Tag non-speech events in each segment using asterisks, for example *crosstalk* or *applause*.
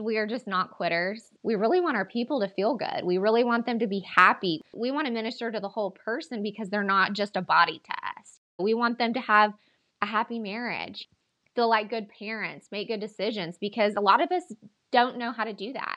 We are just not quitters. We really want our people to feel good. We really want them to be happy. We want to minister to the whole person because they're not just a body to us. We want them to have a happy marriage, feel like good parents, make good decisions because a lot of us don't know how to do that.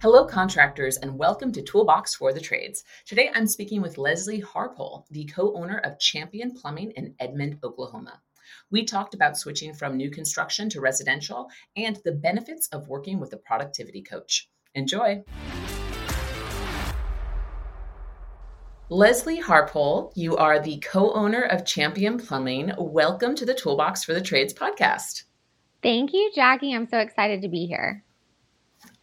Hello, contractors, and welcome to Toolbox for the Trades. Today I'm speaking with Leslie Harpole, the co owner of Champion Plumbing in Edmond, Oklahoma. We talked about switching from new construction to residential and the benefits of working with a productivity coach. Enjoy. Leslie Harpole, you are the co owner of Champion Plumbing. Welcome to the Toolbox for the Trades podcast. Thank you, Jackie. I'm so excited to be here.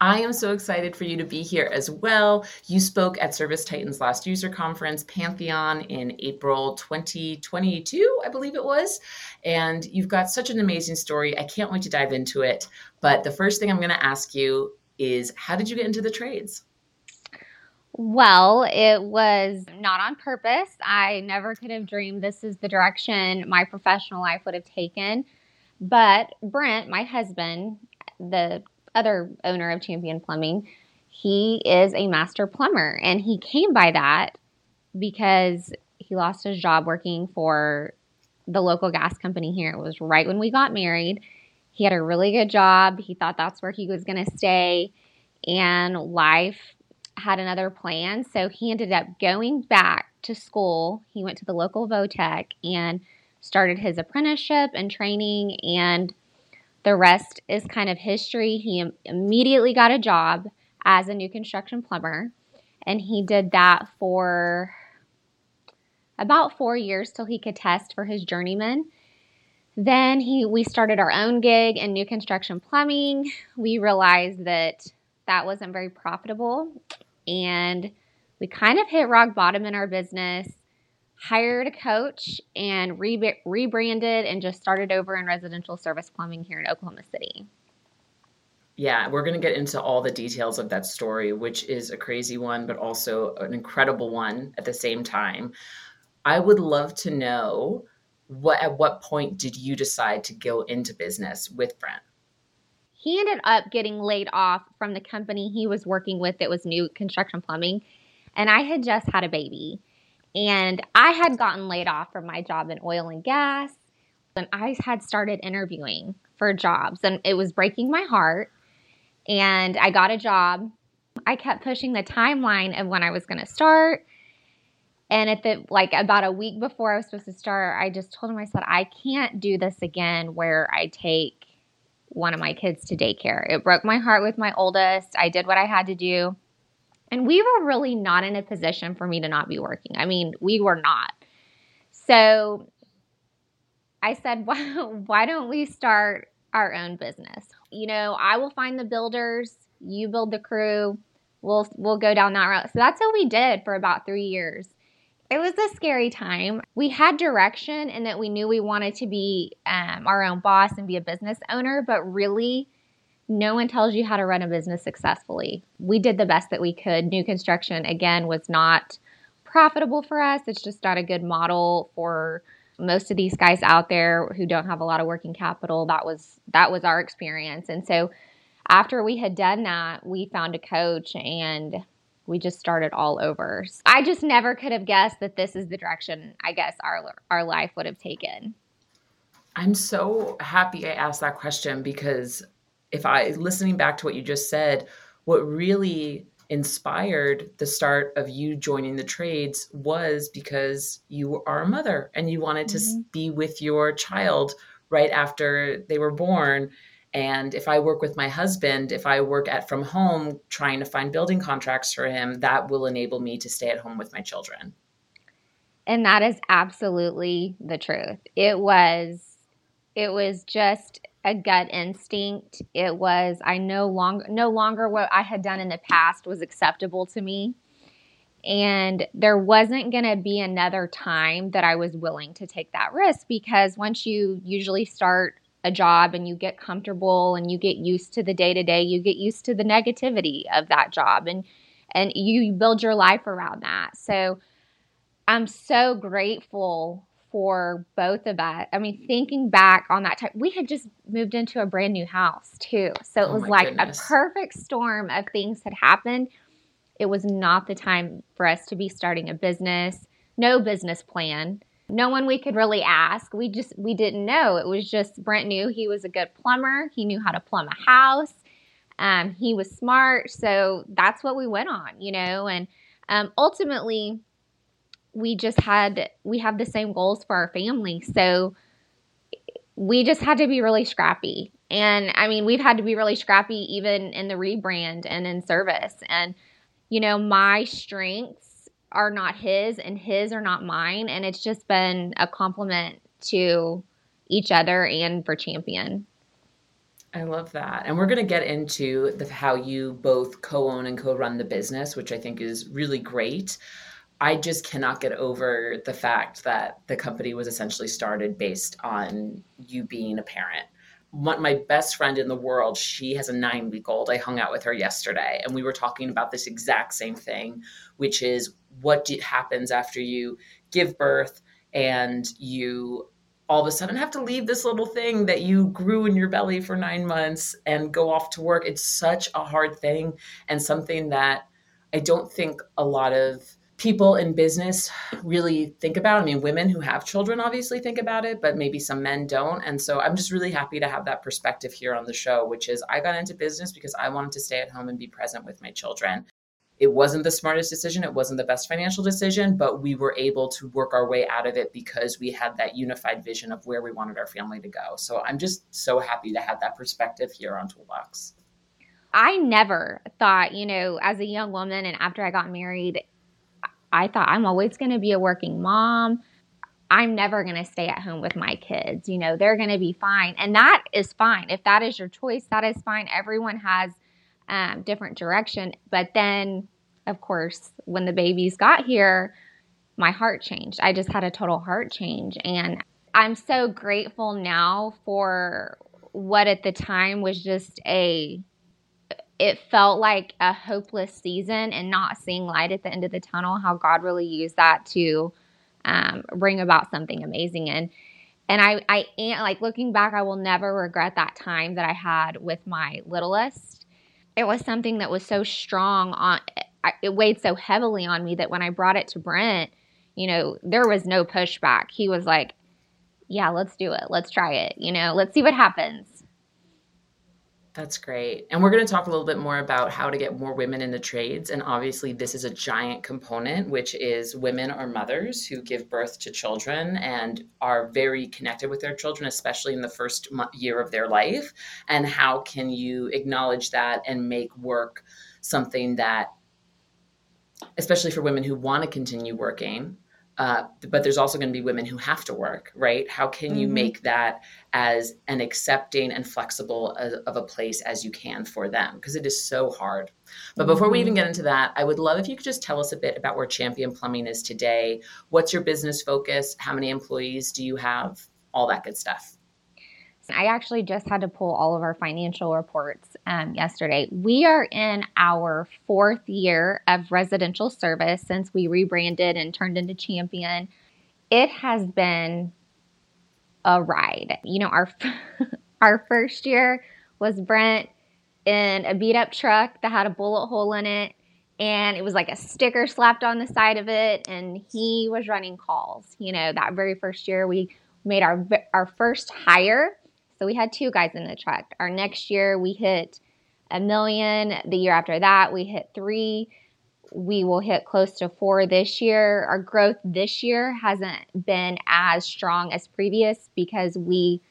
I am so excited for you to be here as well. You spoke at ServiceTitan's last user conference, Pantheon, in April 2022, I believe it was. And you've got such an amazing story. I can't wait to dive into it. But the first thing I'm going to ask you is how did you get into the trades? Well, it was not on purpose. I never could have dreamed this is the direction my professional life would have taken. But Brent, my husband, the other owner of Champion Plumbing, he is a master plumber. And he came by that because he lost his job working for the local gas company here. It was right when we got married. He had a really good job. He thought that's where he was going to stay. And life had another plan. So he ended up going back to school. He went to the local Votech and started his apprenticeship and training. And the rest is kind of history. He immediately got a job as a new construction plumber, and he did that for about four years till he could test for his journeyman. Then he we started our own gig in new construction plumbing. We realized that that wasn't very profitable and we kind of hit rock bottom in our business hired a coach and re- rebranded and just started over in residential service plumbing here in Oklahoma City. Yeah, we're going to get into all the details of that story, which is a crazy one, but also an incredible one at the same time. I would love to know what at what point did you decide to go into business with Brent? He ended up getting laid off from the company he was working with that was new construction plumbing, and I had just had a baby. And I had gotten laid off from my job in oil and gas. And I had started interviewing for jobs, and it was breaking my heart. And I got a job. I kept pushing the timeline of when I was going to start. And at the like about a week before I was supposed to start, I just told him, I said, I can't do this again where I take one of my kids to daycare. It broke my heart with my oldest. I did what I had to do. And we were really not in a position for me to not be working. I mean, we were not. So I said, *laughs* why, why don't we start our own business? You know, I will find the builders, you build the crew, we'll we'll go down that route. So that's what we did for about 3 years. It was a scary time. We had direction and that we knew we wanted to be um, our own boss and be a business owner, but really no one tells you how to run a business successfully. We did the best that we could. New construction, again, was not profitable for us. It's just not a good model for most of these guys out there who don't have a lot of working capital. That was that was our experience. And so after we had done that, we found a coach and we just started all over. I just never could have guessed that this is the direction I guess our our life would have taken. I'm so happy I asked that question because if I listening back to what you just said, what really inspired the start of you joining the trades was because you are a mother and you wanted mm-hmm. to be with your child right after they were born And if I work with my husband, if I work at from home trying to find building contracts for him, that will enable me to stay at home with my children. And that is absolutely the truth. It was it was just a gut instinct. It was I no longer no longer what I had done in the past was acceptable to me. And there wasn't going to be another time that I was willing to take that risk because once you usually start a job and you get comfortable and you get used to the day to day, you get used to the negativity of that job and and you build your life around that. So I'm so grateful for both of us. I mean, thinking back on that time, we had just moved into a brand new house too. So it oh was like goodness. a perfect storm of things had happened. It was not the time for us to be starting a business, no business plan no one we could really ask. We just we didn't know. It was just Brent knew he was a good plumber. He knew how to plumb a house. Um, he was smart, so that's what we went on, you know. And um, ultimately, we just had we have the same goals for our family, so we just had to be really scrappy. And I mean, we've had to be really scrappy even in the rebrand and in service. And you know, my strengths are not his and his are not mine. And it's just been a compliment to each other and for Champion. I love that. And we're going to get into the, how you both co own and co run the business, which I think is really great. I just cannot get over the fact that the company was essentially started based on you being a parent my best friend in the world, she has a nine week old. I hung out with her yesterday and we were talking about this exact same thing, which is what happens after you give birth and you all of a sudden have to leave this little thing that you grew in your belly for nine months and go off to work. It's such a hard thing and something that I don't think a lot of people in business really think about. I mean, women who have children obviously think about it, but maybe some men don't. And so I'm just really happy to have that perspective here on the show, which is I got into business because I wanted to stay at home and be present with my children. It wasn't the smartest decision, it wasn't the best financial decision, but we were able to work our way out of it because we had that unified vision of where we wanted our family to go. So I'm just so happy to have that perspective here on Toolbox. I never thought, you know, as a young woman and after I got married, I thought I'm always going to be a working mom. I'm never going to stay at home with my kids. You know, they're going to be fine. And that is fine. If that is your choice, that is fine. Everyone has um, different direction. But then, of course, when the babies got here, my heart changed. I just had a total heart change. And I'm so grateful now for what at the time was just a it felt like a hopeless season and not seeing light at the end of the tunnel how god really used that to um, bring about something amazing. And and I, I like looking back i will never regret that time that i had with my littlest. It was something that was so strong on it weighed so heavily on me that when i brought it to brent you know there was no pushback. He was like yeah let's do it. Let's try it. You know let's see what happens that's great. And we're going to talk a little bit more about how to get more women in the trades. And obviously, this is a giant component, which is women or mothers who give birth to children and are very connected with their children, especially in the first year of their life. And how can you acknowledge that and make work something that, especially for women who want to continue working, uh, but there's also going to be women who have to work, right? How can you mm-hmm. make that as an accepting and flexible of a place as you can for them? Because it is so hard. But before we even mm-hmm. get into that, I would love if you could just tell us a bit about where Champion Plumbing is today. What's your business focus? How many employees do you have? All that good stuff. I actually just had to pull all of our financial reports um, yesterday. We are in our fourth year of residential service since we rebranded and turned into Champion. It has been a ride. You know, our *laughs* our first year was Brent in a beat up truck that had a bullet hole in it and it was like a sticker slapped on the side of it and he was running calls you know that very first year we made our our first hire so we had two guys in the truck. Our next year we hit a million. The year after that we hit three. We will hit close to four this year. Our growth this year hasn't been as strong as previous because we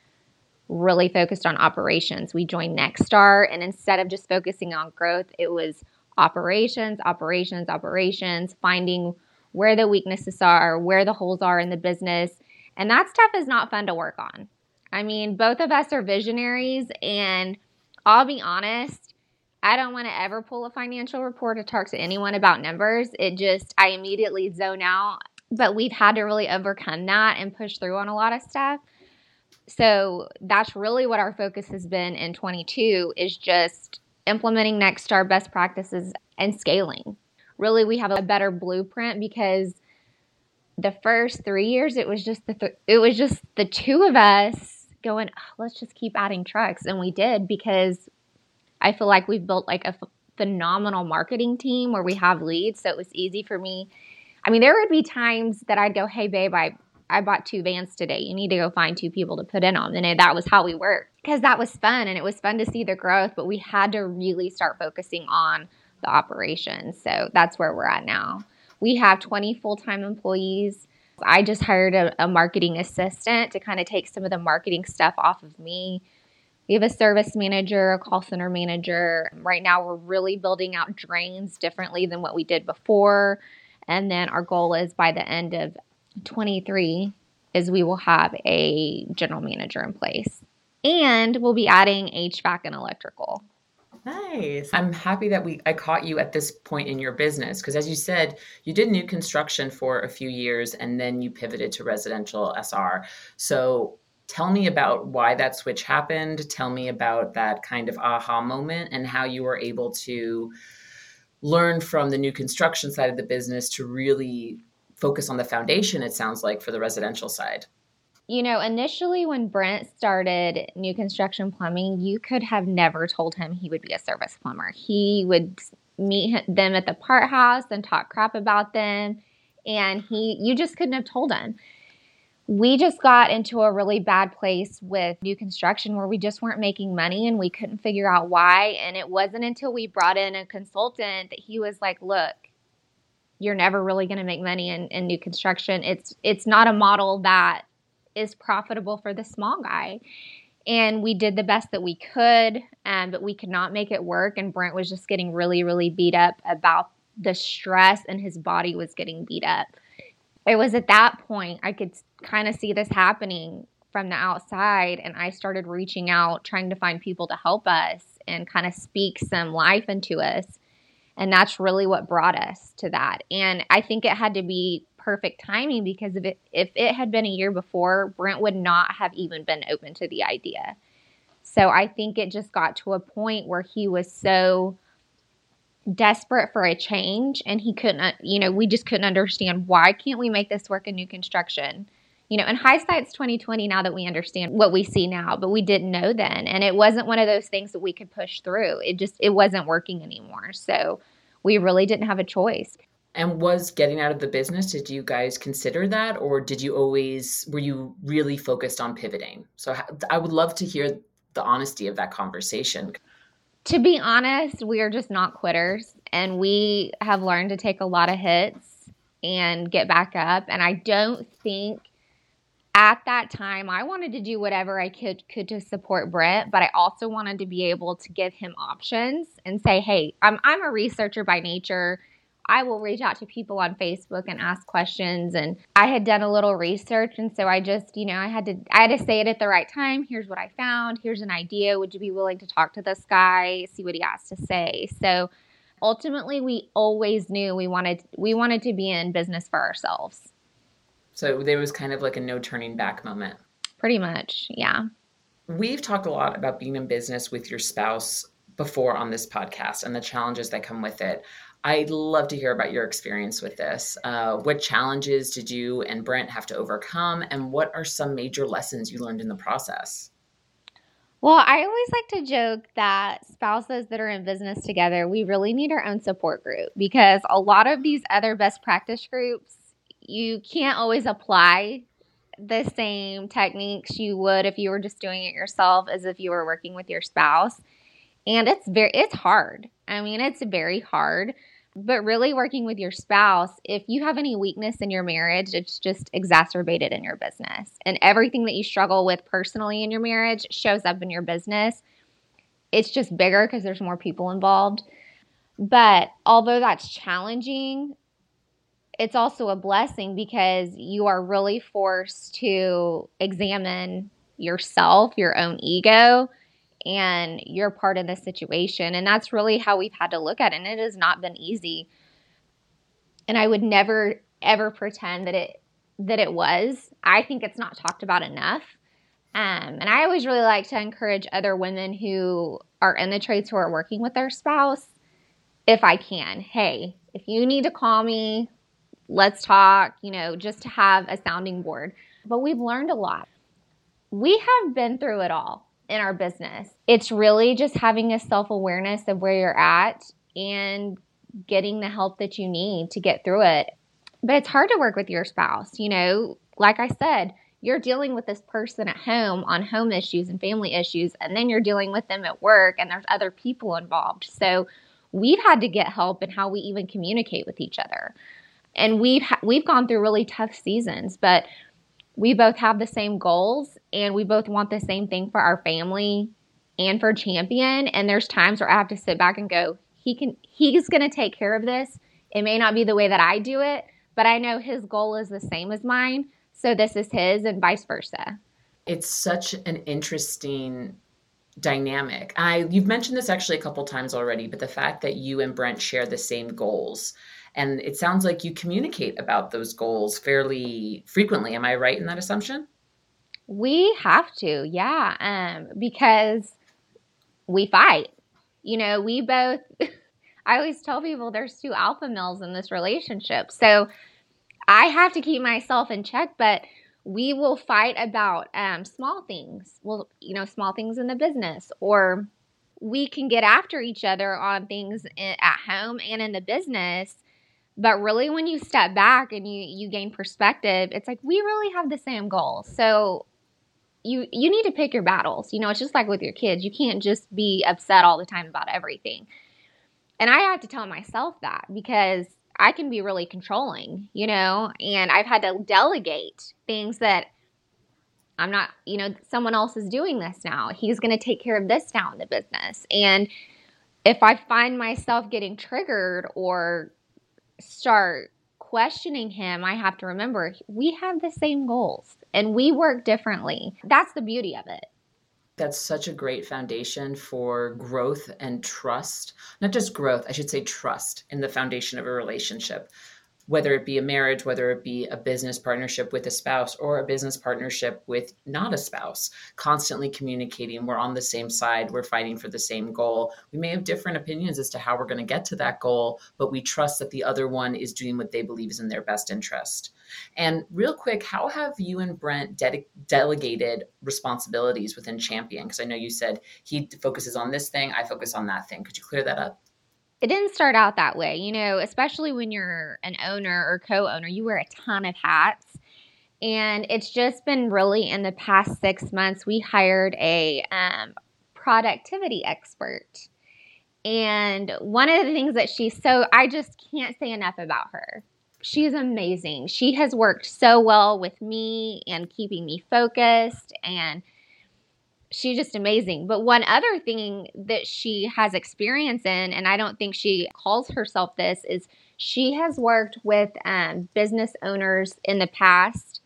really focused on operations. We joined Nexstar, and instead of just focusing on growth, it was operations, operations, operations, finding where the weaknesses are, where the holes are in the business. And that stuff is not fun to work on. I mean, both of us are visionaries, and I'll be honest, I don't want to ever pull a financial report or talk to anyone about numbers. It just, I immediately zone out. But we've had to really overcome that and push through on a lot of stuff. So that's really what our focus has been in 22 is just implementing Nexstar best practices and scaling. Really, we have a better blueprint because the first three years it was just the th- it was just the two of us going oh, let's just keep adding trucks and we did because i feel like we've built like a f- phenomenal marketing team where we have leads so it was easy for me i mean there would be times that i'd go hey babe i I bought two vans today. You need to go find two people to put in them. And that was how we worked because that was fun and it was fun to see the growth, but we had to really start focusing on the operations. So that's where we're at now. We have 20 full time employees. I just hired a, a marketing assistant to kind of take some of the marketing stuff off of me. We have a service manager, a call center manager. Right now, we're really building out drains differently than what we did before. And then our goal is by the end of 23 is we will have a general manager in place. And we'll be adding HVAC and electrical. Nice. I'm happy that we I caught you at this point in your business because as you said, you did new construction for a few years and then you pivoted to residential SR. So tell me about why that switch happened. Tell me about that kind of aha moment and how you were able to learn from the new construction side of the business to really focus on the foundation, it sounds like, for the residential side. You know, initially when Brent started new construction plumbing, you could have never told him he would be a service plumber. He would meet them at the part house and talk crap about them. And he, you just couldn't have told him. We just got into a really bad place with new construction where we just weren't making money and we couldn't figure out why. And it wasn't until we brought in a consultant that he was like, look, you're never really going to make money in, in new construction. It's it's not a model that is profitable for the small guy. And we did the best that we could, um, but we could not make it work. And Brent was just getting really, really beat up about the stress, and his body was getting beat up. It was at that point I could kind of see this happening from the outside, and I started reaching out, trying to find people to help us and kind of speak some life into us. And that's really what brought us to that. And I think it had to be perfect timing because if it, if it had been a year before, Brent would not have even been open to the idea. So I think it just got to a point where he was so desperate for a change and he couldn't, uh, you know, we just couldn't understand why can't we make this work in new construction? You know, and hindsight's 2020 now that we understand what we see now, but we didn't know then. And it wasn't one of those things that we could push through. It just, it wasn't working anymore. So we really didn't have a choice. And was getting out of the business, did you guys consider that? Or did you always, were you really focused on pivoting? So I would love to hear the honesty of that conversation. To be honest, we are just not quitters. And we have learned to take a lot of hits and get back up. And I don't think at that time I wanted to do whatever I could could to support Brent, but I also wanted to be able to give him options and say, "Hey, I'm I'm a researcher by nature. I will reach out to people on Facebook and ask questions and I had done a little research and so I just, you know, I had to I had to say it at the right time. Here's what I found. Here's an idea. Would you be willing to talk to this guy, see what he has to say?" So ultimately we always knew we wanted we wanted to be in business for ourselves. So there was kind of like a no turning back moment. Pretty much, yeah. We've talked a lot about being in business with your spouse before on this podcast and the challenges that come with it. I'd love to hear about your experience with this. Uh, what challenges did you and Brent have to overcome, and what are some major lessons you learned in the process? Well, I always like to joke that spouses that are in business together, we really need our own support group because a lot of these other best practice groups, you can't always apply the same techniques you would if you were just doing it yourself as if you were working with your spouse. And it's very it's hard. I mean, it's very hard But really working with your spouse, if you have any weakness in your marriage, it's just exacerbated in your business. And everything that you struggle with personally in your marriage shows up in your business. It's just bigger because there's more people involved. But although that's challenging, it's also a blessing because you are really forced to examine yourself, your own ego, and you're part of the situation. And that's really how we've had to look at it. And it has not been easy. And I would never ever pretend that it that it was. I think it's not talked about enough. Um, and I always really like to encourage other women who are in the trades who are working with their spouse, if I can, hey, if you need to call me, let's talk, you know, just to have a sounding board. But we've learned a lot. We have been through it all in our business. It's really just having a self awareness of where you're at and getting the help that you need to get through it. But it's hard to work with your spouse. You know, like I said, you're dealing with this person at home on home issues and family issues, and then you're dealing with them at work, and there's other people involved. So we've had to get help in how we even communicate with each other. And we've ha- we've gone through really tough seasons, but we both have the same goals and we both want the same thing for our family and for champion. And there's times where i have to sit back and go he can he's going to take care of this. It may not be the way that i do it but i know his goal is the same as mine. So this is his and vice versa. It's such an interesting dynamic. I you've mentioned this actually a couple times already but the fact that you and brent share the same goals and it sounds like you communicate about those goals fairly frequently. Am I right in that assumption? We have to, yeah, um, because we fight. You know, we both, *laughs* I always tell people there's two alpha males in this relationship. So I have to keep myself in check, but we will fight about um, small things. Well, you know, small things in the business, or we can get after each other on things at home and in the business but really, when you step back and you you gain perspective, it's like we really have the same goals. So you you need to pick your battles. You know, it's just like with your kids. You can't just be upset all the time about everything. And I have to tell myself that because I can be really controlling, you know, and I've had to delegate things that I'm not, you know, someone else is doing this now. He's going to take care of this now in the business. And if I find myself getting triggered or start questioning him, I have to remember we have the same goals and we work differently. That's the beauty of it. That's such a great foundation for growth and trust. Not just growth, I should say trust in the foundation of a relationship whether it be a marriage, whether it be a business partnership with a spouse or a business partnership with not a spouse, constantly communicating. We're on the same side, we're fighting for the same goal. We may have different opinions as to how we're going to get to that goal, but we trust that the other one is doing what they believe is in their best interest. And real quick, how have you and Brent de- delegated responsibilities within Champion? Because I know you said he focuses on this thing, I focus on that thing. Could you clear that up? It didn't start out that way. You know, especially when you're an owner or co owner, you wear a ton of hats. And it's just been really in the past six months, we hired a um, productivity expert. And one of the things that she's so, I just can't say enough about her. She's amazing. She has worked so well with me and keeping me focused and she's just amazing. But one other thing that she has experience in, and I don't think she calls herself this, is she has worked with um, business owners in the past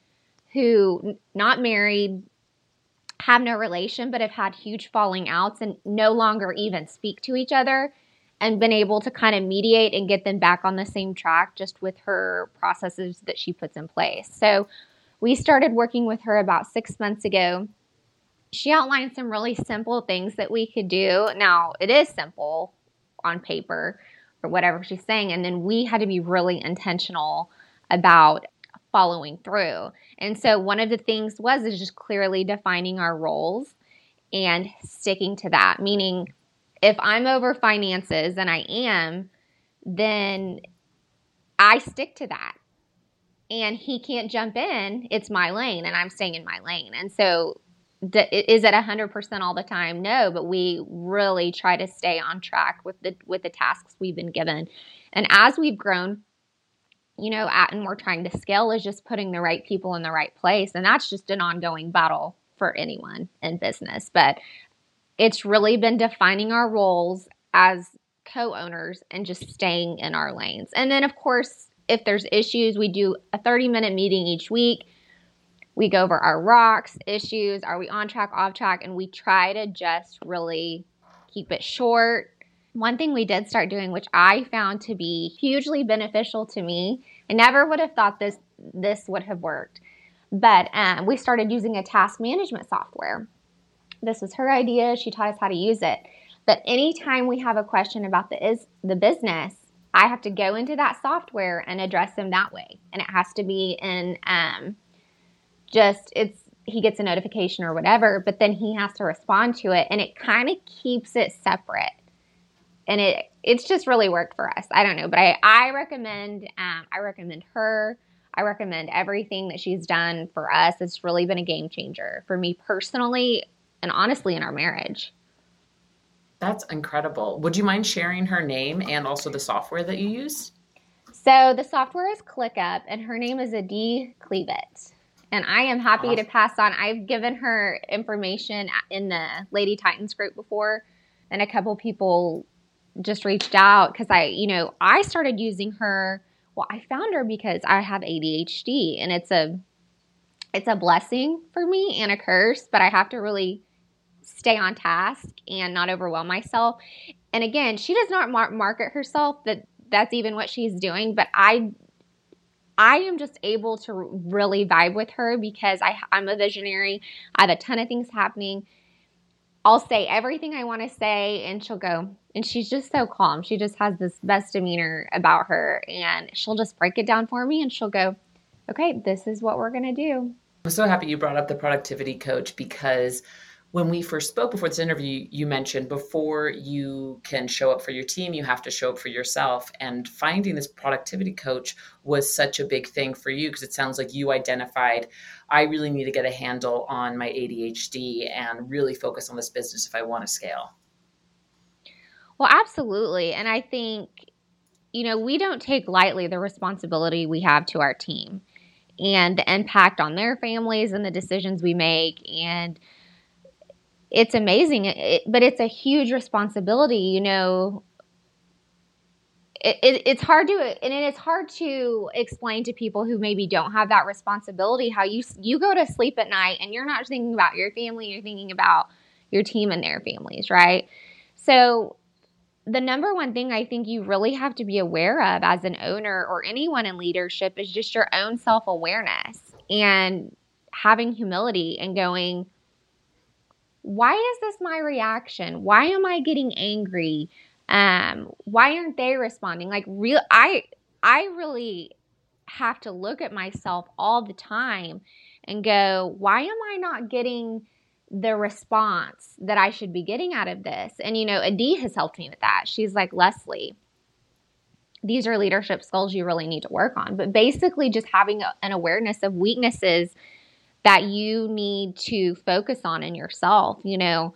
who not married, have no relation, but have had huge falling outs and no longer even speak to each other and been able to kind of mediate and get them back on the same track just with her processes that she puts in place. So we started working with her about six months ago she outlined some really simple things that we could do. Now, it is simple on paper or whatever she's saying. And then we had to be really intentional about following through. And so one of the things was is just clearly defining our roles and sticking to that. Meaning if I'm over finances and I am, then I stick to that. And he can't jump in. It's my lane and I'm staying in my lane. And so is it 100% all the time? No but we really try to stay on track with the with the tasks we've been given. And as we've grown you know at and we're trying to scale is just putting the right people in the right place. And that's just an ongoing battle for anyone in business. But it's really been defining our roles as co-owners and just staying in our lanes. And then of course if there's issues we do a 30 minute meeting each week we go over our rocks, issues, are we on track, off track, and we try to just really keep it short. One thing we did start doing, which I found to be hugely beneficial to me, I never would have thought this this would have worked, but um, we started using a task management software. This was her idea. She taught us how to use it. But anytime we have a question about the is the business, I have to go into that software and address them that way, and it has to be in um, just it's he gets a notification or whatever, but then he has to respond to it and it kind of keeps it separate. And it it's just really worked for us. I don't know, but I I recommend um, I recommend her. I recommend everything that she's done for us. It's really been a game changer for me personally and honestly in our marriage. That's incredible. Would you mind sharing her name and also the software that you use? So the software is ClickUp and her name is Adi Cleavet and I am happy awesome. to pass on. I've given her information in the Lady Titans group before, and a couple people just reached out because I, you know, I started using her. Well, I found her because I have ADHD, and it's a it's a blessing for me and a curse, but I have to really stay on task and not overwhelm myself. And again, she does not mar- market herself that that's even what she's doing, but I I am just able to really vibe with her because I, I'm a visionary. I have a ton of things happening. I'll say everything I want to say, and she'll go. And she's just so calm. She just has this best demeanor about her, and she'll just break it down for me, and she'll go, "Okay, this is what we're gonna do." I'm so happy you brought up the productivity coach because when we first spoke before this interview, you mentioned before you can show up for your team, you have to show up for yourself. And finding this productivity coach was such a big thing for you because it sounds like you identified I really need to get a handle on my ADHD and really focus on this business if I want to scale. Well, absolutely. And I think, you know, we don't take lightly the responsibility we have to our team and the impact on their families and the decisions we make. And, it's amazing, it, but it's a huge responsibility. You know, it, it, it's hard to and it's hard to explain to people who maybe don't have that responsibility how you you go to sleep at night and you're not thinking about your family you're thinking about your team and their families right so the number one thing i think you really have to be aware of as an owner or anyone in leadership is just your own self-awareness and having humility and going why is this my reaction? Why am I getting angry? Um, why aren't they responding? Like real I I really have to look at myself all the time and go, why am I not getting the response that I should be getting out of this? And you know, Adi has helped me with that. She's like, Leslie, these are leadership skills you really need to work on. But basically, just having a, an awareness of weaknesses that you need to focus on in yourself, you know.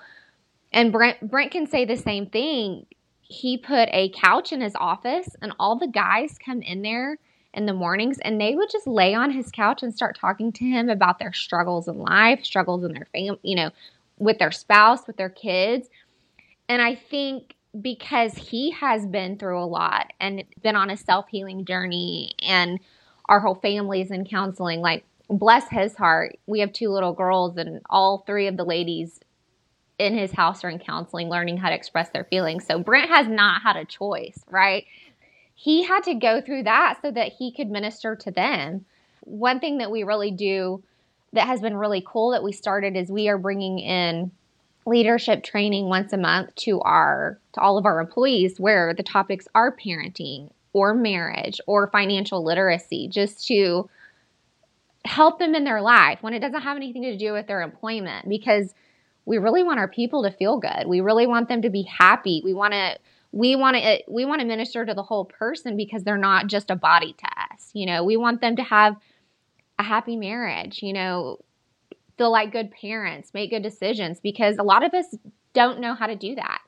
And Brent Brent can say the same thing. He put a couch in his office and all the guys come in there in the mornings and they would just lay on his couch and start talking to him about their struggles in life, struggles in their family, you know, with their spouse, with their kids. And I think because he has been through a lot and been on a self-healing journey and our whole family is in counseling like bless his heart, we have two little girls, and all three of the ladies in his house are in counseling, learning how to express their feelings. So Brent has not had a choice, right? He had to go through that so that he could minister to them. One thing that we really do that has been really cool that we started is we are bringing in leadership training once a month to our to all of our employees where the topics are parenting or marriage or financial literacy just to help them in their life when it doesn't have anything to do with their employment because we really want our people to feel good. We really want them to be happy. We want to we want to we want to minister to the whole person because they're not just a body to us. You know, we want them to have a happy marriage, you know, feel like good parents, make good decisions because a lot of us don't know how to do that.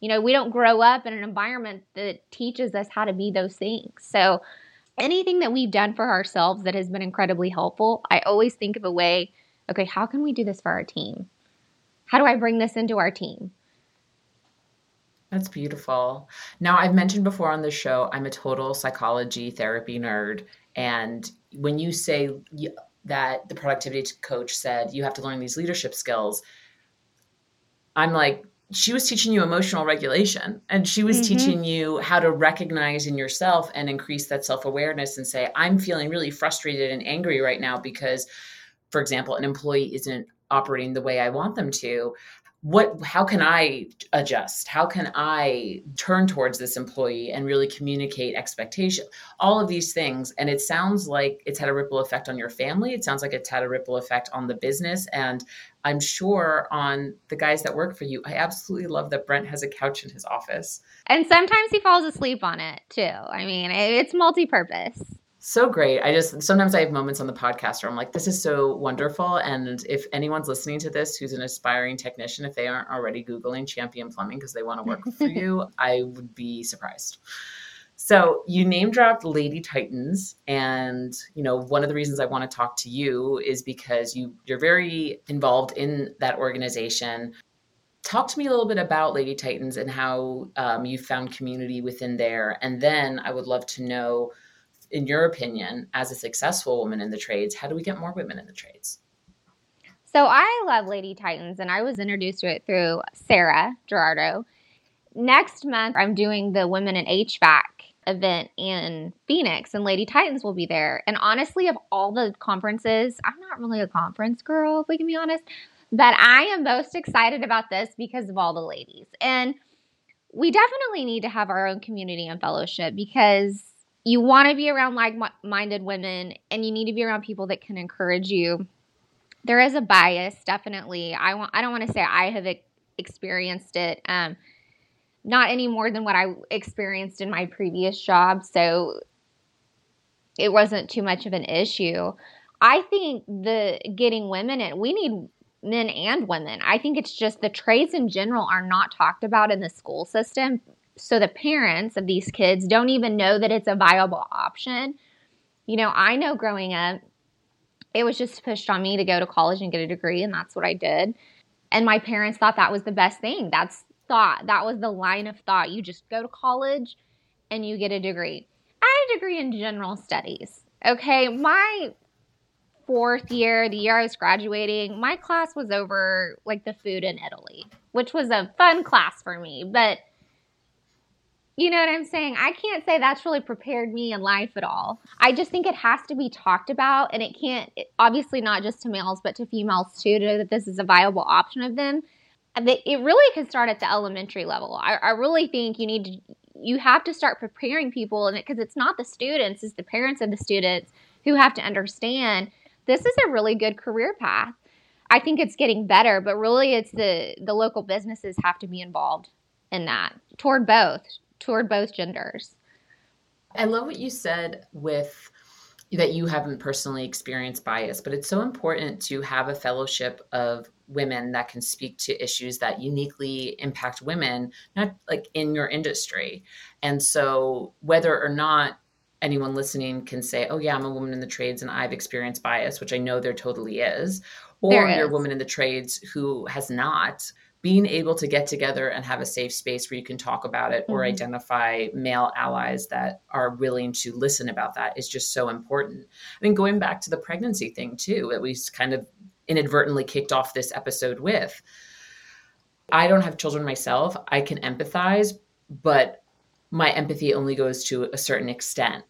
You know, we don't grow up in an environment that teaches us how to be those things. So, anything that we've done for ourselves that has been incredibly helpful, I always think of a way okay, how can we do this for our team? How do I bring this into our team? That's beautiful. Now, I've mentioned before on the show, I'm a total psychology therapy nerd. And when you say that the productivity coach said you have to learn these leadership skills, I'm like, she was teaching you emotional regulation and she was mm-hmm. teaching you how to recognize in yourself and increase that self-awareness and say i'm feeling really frustrated and angry right now because for example an employee isn't operating the way i want them to what how can i adjust? How can i turn towards this employee and really communicate expectation? All of these things. And it sounds like it's had a ripple effect on your family. It sounds like it's had a ripple effect on the business. And i'm sure on the guys that work for you i absolutely love that brent has a couch in his office. And sometimes he falls asleep on it too. I mean it's multi-purpose so great. I just sometimes I have moments on the podcast where I'm like, this is so wonderful. And if anyone's listening to this who's an aspiring technician, if they aren't already Googling champion plumbing because they want to work *laughs* for you, I would be surprised. So you name dropped Lady Titans, and you know one of the reasons I want to talk to you is because you you're very involved in that organization. Talk to me a little bit about Lady Titans and how um, you found community within there, and then I would love to know in your opinion, as a successful woman in the trades, how do we get more women in the trades? So I love Lady Titans, and I was introduced to it through Sarah Gerardo. Next month, I'm doing the Women in HVAC event in Phoenix, and Lady Titans will be there. And honestly, of all the conferences, I'm not really a conference girl, if we can be honest, but I am most excited about this because of all the ladies. And we definitely need to have our own community and fellowship because you want to be around like minded women and you need to be around people that can encourage you. There is a bias, definitely. I want I don't want to say I have experienced it um not any more than what I experienced in my previous job, so it wasn't too much of an issue. I think the getting women and we need men and women. I think it's just the trades in general are not talked about in the school system so the parents of these kids don't even know that it's a viable option. You know, I know growing up, it was just pushed on me to go to college and get a degree, and that's what I did. And my parents thought that was the best thing. That's thought, that was the line of thought. You just go to college and you get a degree. I had a degree in general studies. Okay, my fourth year, the year I was graduating, my class was over like the food in Italy, which was a fun class for me. But you know what I'm saying? I can't say that's really prepared me in life at all. I just think it has to be talked about, and it can't, obviously, not just to males, but to females too, to know that this is a viable option of them. It really can start at the elementary level. I, I really think you need to, you have to start preparing people, and because it, it's not the students, it's the parents of the students who have to understand this is a really good career path. I think it's getting better, but really, it's the the local businesses have to be involved in that toward both toward both genders. I love what you said with that you haven't personally experienced bias, but it's so important to have a fellowship of women that can speak to issues that uniquely impact women, not like in your industry. And so, whether or not anyone listening can say, Oh, yeah, I'm a woman in the trades and I've experienced bias, which I know there totally is, or you're a woman in the trades who has not, being able to get together and have a safe space where you can talk about it mm-hmm. or identify male allies that are willing to listen about that is just so important. I mean, going back to the pregnancy thing too, that we kind of inadvertently kicked off this episode with. I don't have children myself. I can empathize, but my empathy only goes to a certain extent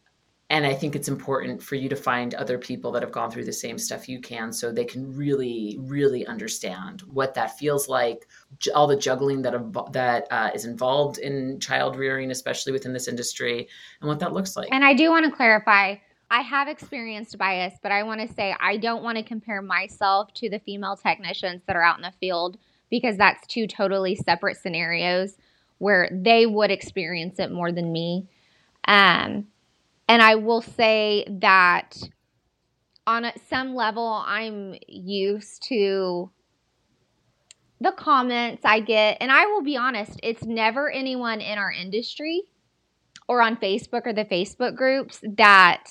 and I think it's important for you to find other people that have gone through the same stuff you can so they can really, really understand what that feels like, all the juggling that, that uh, is involved in child rearing, especially within this industry, and what that looks like. And I do want to clarify I have experienced bias, but I want to say I don't want to compare myself to the female technicians that are out in the field because that's two totally separate scenarios where they would experience it more than me. Um, and I will say that on some level, I'm used to the comments I get. And I will be honest, it's never anyone in our industry or on Facebook or the Facebook groups that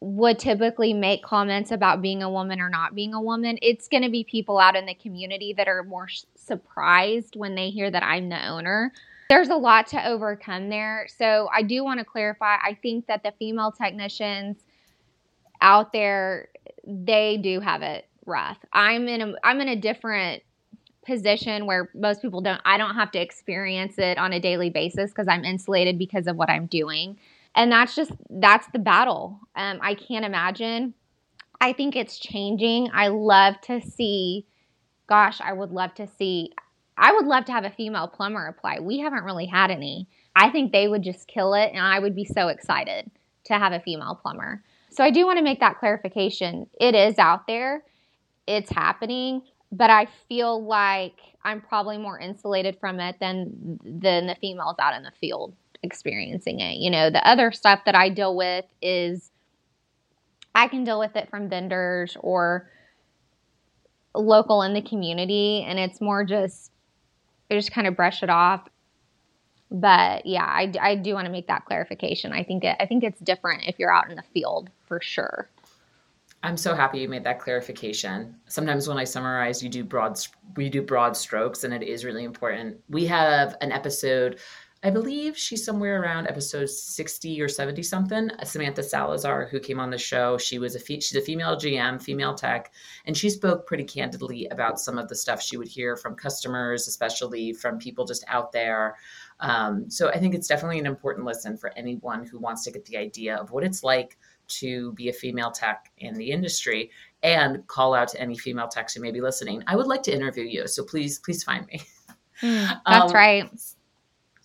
would typically make comments about being a woman or not being a woman. It's going to be people out in the community that are more surprised when they hear that I'm the owner. There's a lot to overcome there. So I do want to clarify I think that the female technicians out there they do have it rough. I'm in a I'm in a different position where most people don't I don't have to experience it on a daily basis because I'm insulated because of what I'm doing. And that's just that's the battle. Um, I can't imagine. I think it's changing. I love to see gosh, I would love to see I would love to have a female plumber apply. We haven't really had any. I think they would just kill it and I would be so excited to have a female plumber. So I do want to make that clarification. It is out there. It's happening but I feel like I'm probably more insulated from it than than the females out in the field experiencing it. You know, the other stuff that I deal with is I can deal with it from vendors or local in the community and it's more just I just kind of brush it off. But yeah, I, I do want to make that clarification. I think it, I think it's different if you're out in the field for sure. I'm so happy you made that clarification. Sometimes when I summarize, you do broad we do broad strokes, and it is really important. We have an episode. I believe she's somewhere around episode 60 or 70 something. Samantha Salazar, who came on the show, she was a fe- she's a female GM, female tech, and she spoke pretty candidly about some of the stuff she would hear from customers, especially from people just out there. Um, so I think it's definitely an important listen for anyone who wants to get the idea of what it's like to be a female tech in the industry and call out to any female techs who may be listening. I would like to interview you, so please, please find me. Mm, *laughs* that's um, right.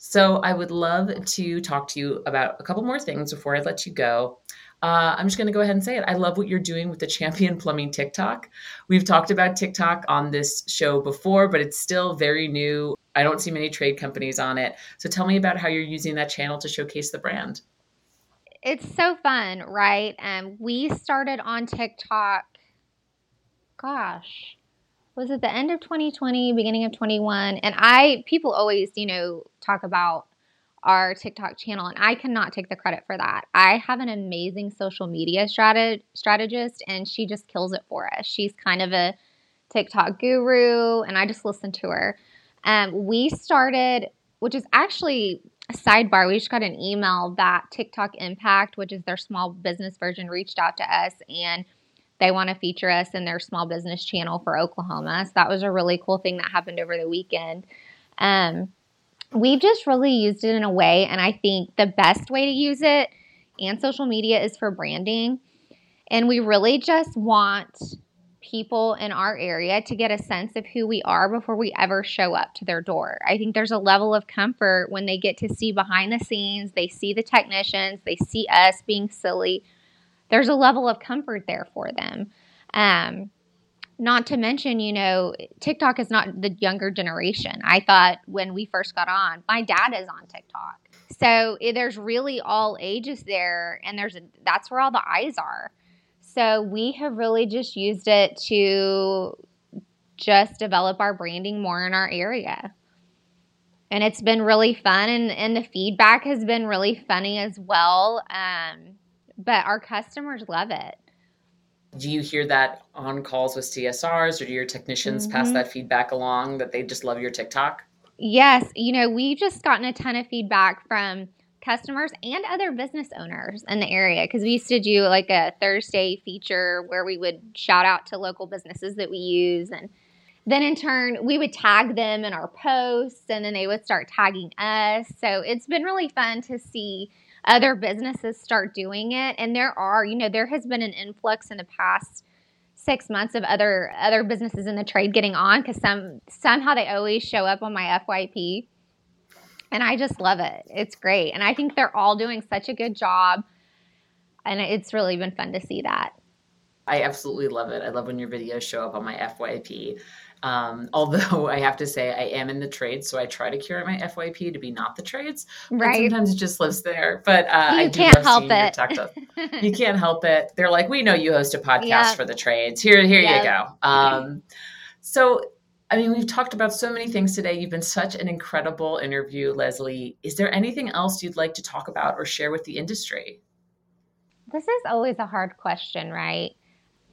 So I would love to talk to you about a couple more things before I let you go. Uh, I'm just going to go ahead and say it. I love what you're doing with the Champion Plumbing TikTok. We've talked about TikTok on this show before, but it's still very new. I don't see many trade companies on it. So tell me about how you're using that channel to showcase the brand it's so fun, right? Um, we started on TikTok. Gosh, was it the end of 2020, beginning of 21? And I, people always, you know, talk about our TikTok channel, and I cannot take the credit for that. I have an amazing social media strateg- strategist, and she just kills it for us. She's kind of a TikTok guru, and I just listen to her. Um, we started, which is actually a sidebar, we just got an email that TikTok Impact, which is their small business version, reached out to us and they want to feature us in their small business channel for Oklahoma. So that was a really cool thing that happened over the weekend. Um, we've just really used it in a way, and I think the best way to use it and social media is for branding. And we really just want people in our area to get a sense of who we are before we ever show up to their door. I think there's a level of comfort when they get to see behind the scenes, they see the technicians, they see us being silly. There's a level of comfort there for them. Um, not to mention, you know, TikTok is not the younger generation. I thought when we first got on, my dad is on TikTok. So eh, there's really all ages there, and there's a, that's where all the eyes are. So we have really just used it to just develop our branding more in our area. And it's been really fun, and, and the feedback has been really funny as well. Um, but our customers love it. Do you hear that on calls with CSRs, or do your technicians mm-hmm. pass that feedback along that they just love your TikTok? Yes. You know, we've just gotten a ton of feedback from customers and other business owners in the area because we used to do like a Thursday feature where we would shout out to local businesses that we use and then in turn we would tag them in our posts and then they would start tagging us so it's been really fun to see other businesses start doing it and there are you know there has been an influx in the past six months of other other businesses in the trade getting on because some somehow they always show up on my fyp and I just love it. It's great. And I think they're all doing such a good job. And it's really been fun to see that. I absolutely love it. I love when your videos show up on my FYP. Um, *laughs* although I have to say, I am in the trades, so I try to curate my FYP to be not the trades. Right. sometimes it just lives there. But uh, you I can't help it. *laughs* you can't help it. They're like, we know you host a podcast yep. for the trades. Here, here yep. you go. Um, so I mean, we've talked about so many things today. You've been such an incredible interview, Leslie. Is there anything else you'd like to talk about or share with the industry? This is always a hard question, right?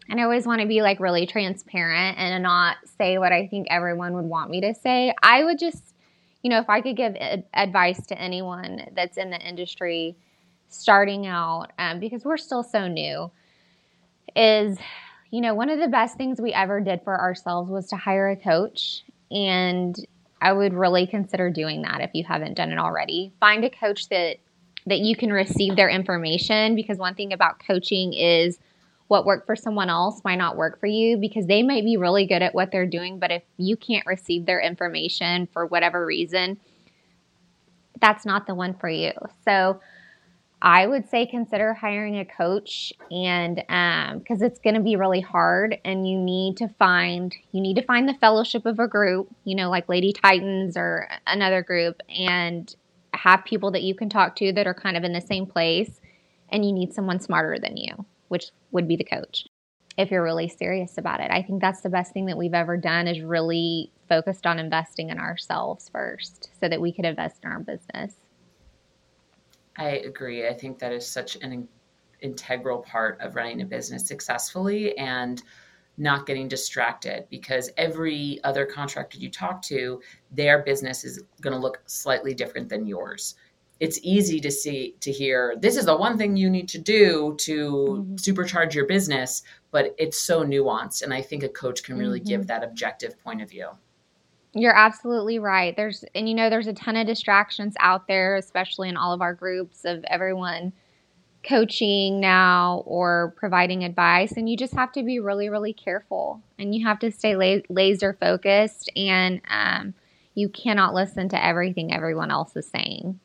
And I always want to be like really transparent and not say what I think everyone would want me to say. I would just, you know, if I could give advice to anyone that's in the industry starting out, um, because we're still so new, is you know, one of the best things we ever did for ourselves was to hire a coach. And I would really consider doing that if you haven't done it already. Find a coach that that you can receive their information because one thing about coaching is what worked for someone else might not work for you because they might be really good at what they're doing, but if you can't receive their information for whatever reason, that's not the one for you. So I would say consider hiring a coach and because um, it's going to be really hard and you need to find you need to find the fellowship of a group you know like lady titans or another group and have people that you can talk to that are kind of in the same place and you need someone smarter than you which would be the coach if you're really serious about it i think that's the best thing that we've ever done is really focused on investing in ourselves first so that we could invest in our business I agree. I think that is such an in- integral part of running a business successfully and not getting distracted because every other contractor you talk to, their business is going to look slightly different than yours. It's easy to see to hear this is the one thing you need to do to mm-hmm. supercharge your business, but it's so nuanced and I think a coach can really mm-hmm. give that objective point of view. You're absolutely right. There's, and you know, there's a ton of distractions out there, especially in all of our groups of everyone coaching now or providing advice. And you just have to be really, really careful and you have to stay la- laser focused and um, you cannot listen to everything everyone else is saying.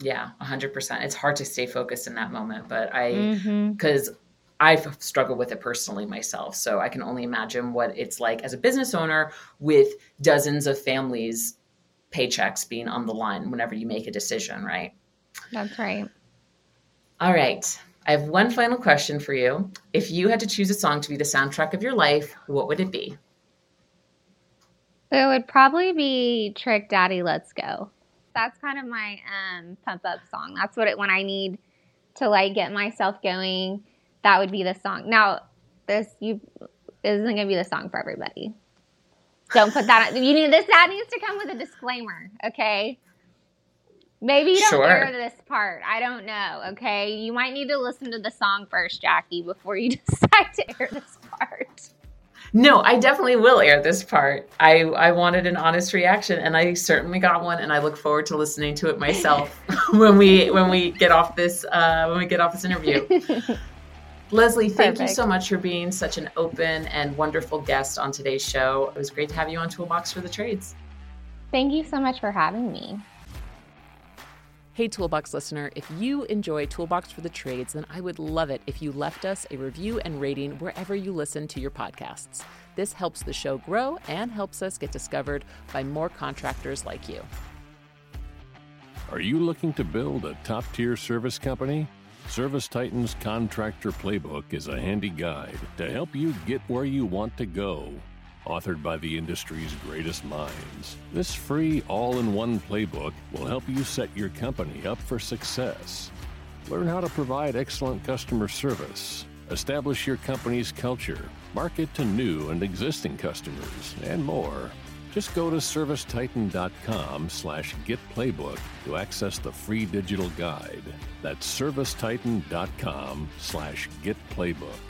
Yeah, 100%. It's hard to stay focused in that moment, but I, because mm-hmm I've struggled with it personally myself. So I can only imagine what it's like as a business owner with dozens of families' paychecks being on the line whenever you make a decision, right? That's right. All right. I have one final question for you. If you had to choose a song to be the soundtrack of your life, what would it be? It would probably be Trick Daddy Let's Go. That's kind of my um, pump up song. That's what it when I need to like get myself going that would be the song. Now, this you this isn't going to be the song for everybody. Don't put that. On, you need this. That needs to come with a disclaimer. Okay. Maybe you don't sure. air this part. I don't know. Okay. You might need to listen to the song first, Jackie, before you *laughs* decide to air this part. No, I definitely will air this part. I, I wanted an honest reaction and I certainly got one and I look forward to listening to it myself *laughs* *laughs* when we when we get off this uh, when we get off this interview. *laughs* Leslie, thank Perfect. you so much for being such an open and wonderful guest on today's show. It was great to have you on Toolbox for the Trades. Thank you so much for having me. Hey, Toolbox listener, if you enjoy Toolbox for the Trades, then I would love it if you left us a review and rating wherever you listen to your podcasts. This helps the show grow and helps us get discovered by more contractors like you. Are you looking to build a top tier service company? ServiceTitan's Contractor Playbook is a handy guide to help you get where you want to go. Authored by the industry's greatest minds, this free all in one playbook will help you set your company up for success. Learn how to provide excellent customer service, establish your company's culture, market to new and existing customers, and more. Just go to servicetitan.com slash getplaybook to access the free digital guide. That's servicetitan.com slash getplaybook.